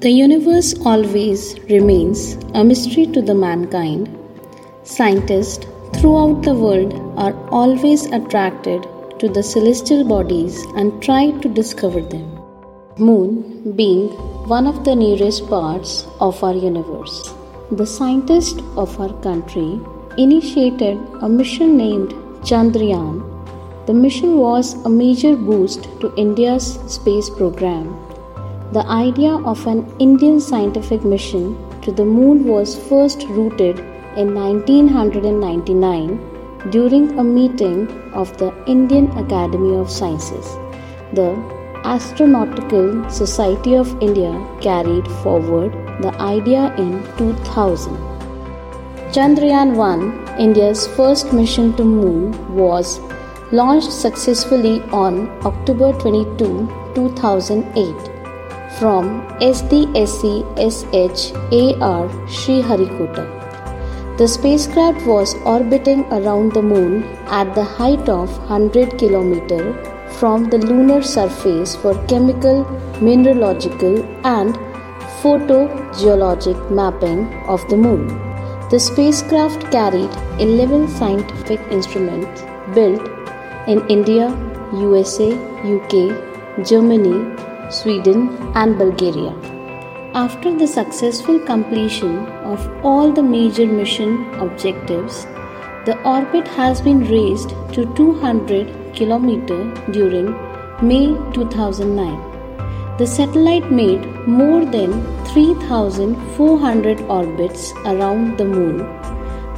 The universe always remains a mystery to the mankind. Scientists throughout the world are always attracted to the celestial bodies and try to discover them. Moon being one of the nearest parts of our universe. The scientists of our country initiated a mission named Chandrayaan. The mission was a major boost to India's space program. The idea of an Indian scientific mission to the moon was first rooted in 1999 during a meeting of the Indian Academy of Sciences. The Astronautical Society of India carried forward the idea in 2000. Chandrayaan 1, India's first mission to moon, was launched successfully on October 22, 2008 from SDSC SHAR Sriharikota. The spacecraft was orbiting around the moon at the height of 100 km from the lunar surface for chemical, mineralogical, and photogeologic mapping of the moon. The spacecraft carried 11 scientific instruments built in India, USA, UK, Germany, Sweden, and Bulgaria. After the successful completion of all the major mission objectives, the orbit has been raised to 200 km during May 2009. The satellite made more than 3,400 orbits around the moon,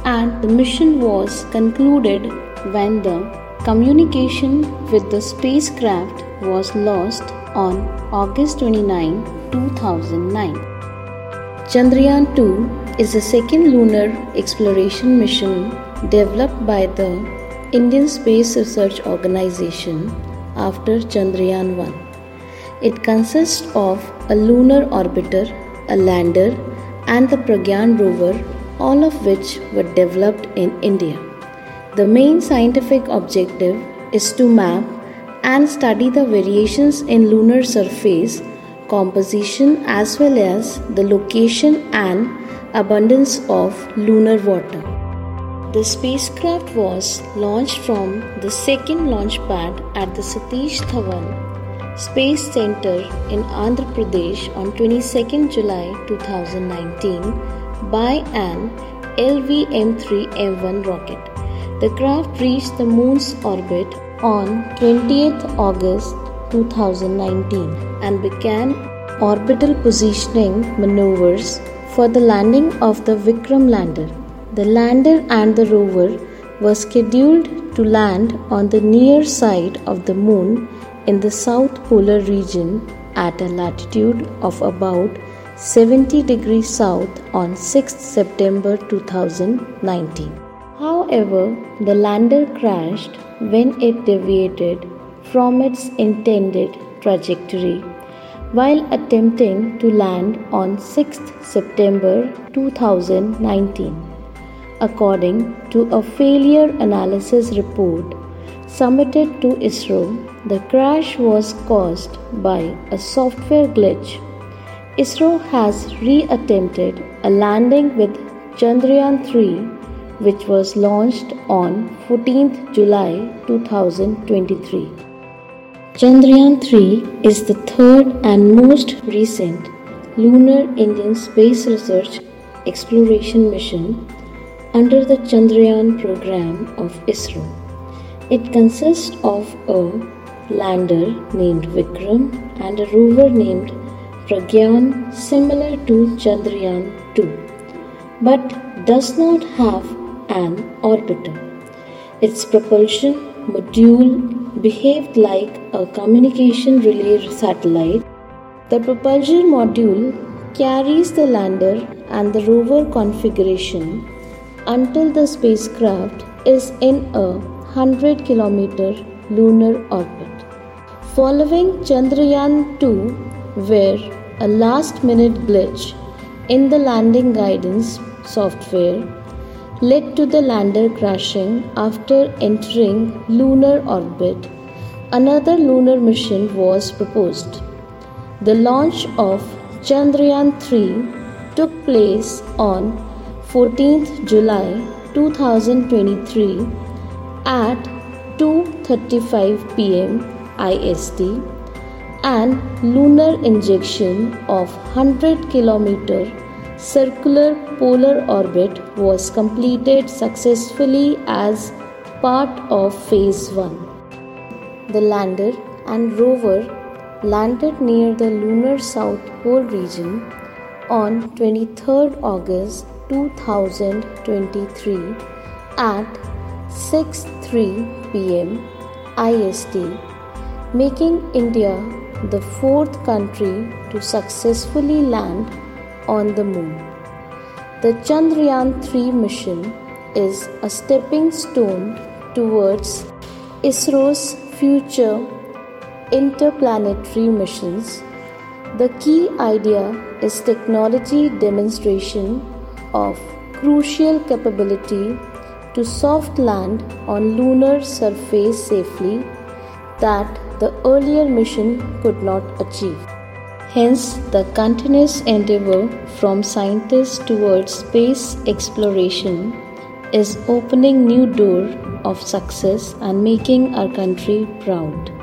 and the mission was concluded when the communication with the spacecraft was lost on August 29, 2009. Chandrayaan 2 is the second lunar exploration mission developed by the Indian Space Research Organization after Chandrayaan 1. It consists of a lunar orbiter, a lander, and the Pragyan rover, all of which were developed in India. The main scientific objective is to map and study the variations in lunar surface composition as well as the location and abundance of lunar water. The spacecraft was launched from the second launch pad at the Satish Dhawan Space Center in Andhra Pradesh on 22 July 2019 by an LVM-3M1 rocket. The craft reached the moon's orbit on 20th August 2019 and began orbital positioning maneuvers for the landing of the Vikram lander. The lander and the rover were scheduled to land on the near side of the moon in the south polar region at a latitude of about 70 degrees south on 6 September 2019. However, the lander crashed when it deviated from its intended trajectory while attempting to land on 6 September 2019 according to a failure analysis report submitted to ISRO, the crash was caused by a software glitch. ISRO has reattempted a landing with Chandrayaan 3, which was launched on 14th July 2023. Chandrayaan 3 is the third and most recent lunar Indian space research exploration mission under the Chandrayaan program of ISRO. It consists of a lander named Vikram and a rover named Pragyan similar to Chandrayaan 2 but does not have an orbiter. Its propulsion module behaved like a communication relay satellite. The propulsion module carries the lander and the rover configuration until the spacecraft is in a 100 km lunar orbit. Following Chandrayaan 2, where a last minute glitch in the landing guidance software led to the lander crashing after entering lunar orbit, another lunar mission was proposed. The launch of Chandrayaan 3 took place on 14th July 2023 at 2:35 pm IST and lunar injection of 100 km circular polar orbit was completed successfully as part of phase 1. The lander and rover landed near the lunar south pole region on 23rd August 2023 at 6:3 pm IST making India the fourth country to successfully land on the moon. The Chandrayaan 3 mission is a stepping stone towards ISRO's future interplanetary missions. The key idea is technology demonstration of crucial capability to soft land on lunar surface safely that the earlier mission could not achieve. Hence, the continuous endeavor from scientists towards space exploration is opening new door of success and making our country proud.